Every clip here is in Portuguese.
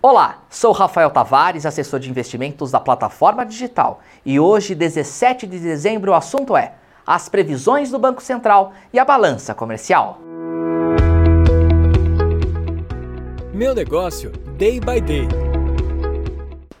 Olá, sou Rafael Tavares, assessor de investimentos da plataforma digital, e hoje, 17 de dezembro, o assunto é as previsões do Banco Central e a balança comercial. Meu negócio, day by day.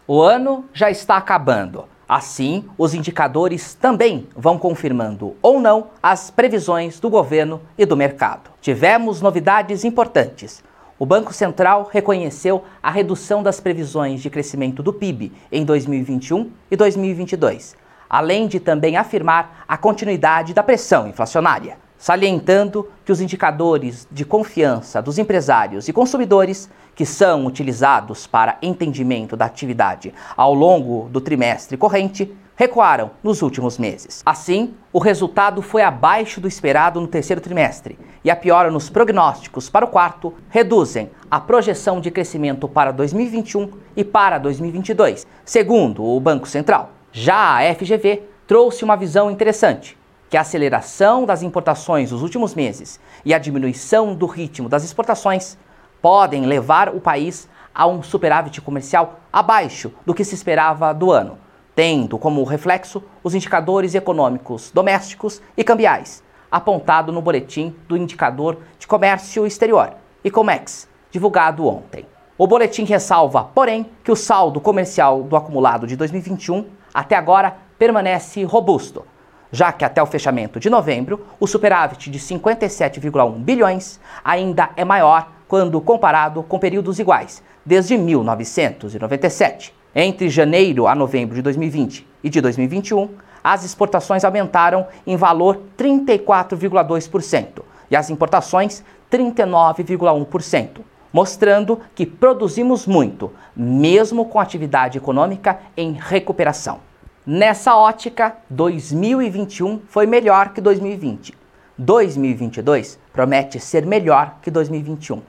O ano já está acabando. Assim, os indicadores também vão confirmando ou não as previsões do governo e do mercado. Tivemos novidades importantes. O Banco Central reconheceu a redução das previsões de crescimento do PIB em 2021 e 2022, além de também afirmar a continuidade da pressão inflacionária, salientando que os indicadores de confiança dos empresários e consumidores, que são utilizados para entendimento da atividade ao longo do trimestre corrente, recuaram nos últimos meses. Assim, o resultado foi abaixo do esperado no terceiro trimestre e a piora nos prognósticos para o quarto reduzem a projeção de crescimento para 2021 e para 2022, segundo o Banco Central. Já a FGV trouxe uma visão interessante, que a aceleração das importações nos últimos meses e a diminuição do ritmo das exportações podem levar o país a um superávit comercial abaixo do que se esperava do ano tendo como reflexo os indicadores econômicos domésticos e cambiais, apontado no boletim do Indicador de Comércio Exterior, ICOMEX, divulgado ontem. O boletim ressalva, porém, que o saldo comercial do acumulado de 2021 até agora permanece robusto, já que até o fechamento de novembro, o superávit de 57,1 bilhões ainda é maior quando comparado com períodos iguais, desde 1997. Entre janeiro a novembro de 2020 e de 2021, as exportações aumentaram em valor 34,2% e as importações 39,1%, mostrando que produzimos muito, mesmo com atividade econômica em recuperação. Nessa ótica, 2021 foi melhor que 2020. 2022 promete ser melhor que 2021.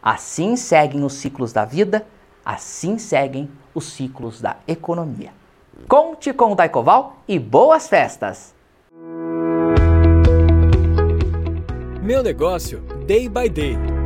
Assim seguem os ciclos da vida, assim seguem os ciclos da economia. Conte com o Daicoval e boas festas! Meu negócio, day by day.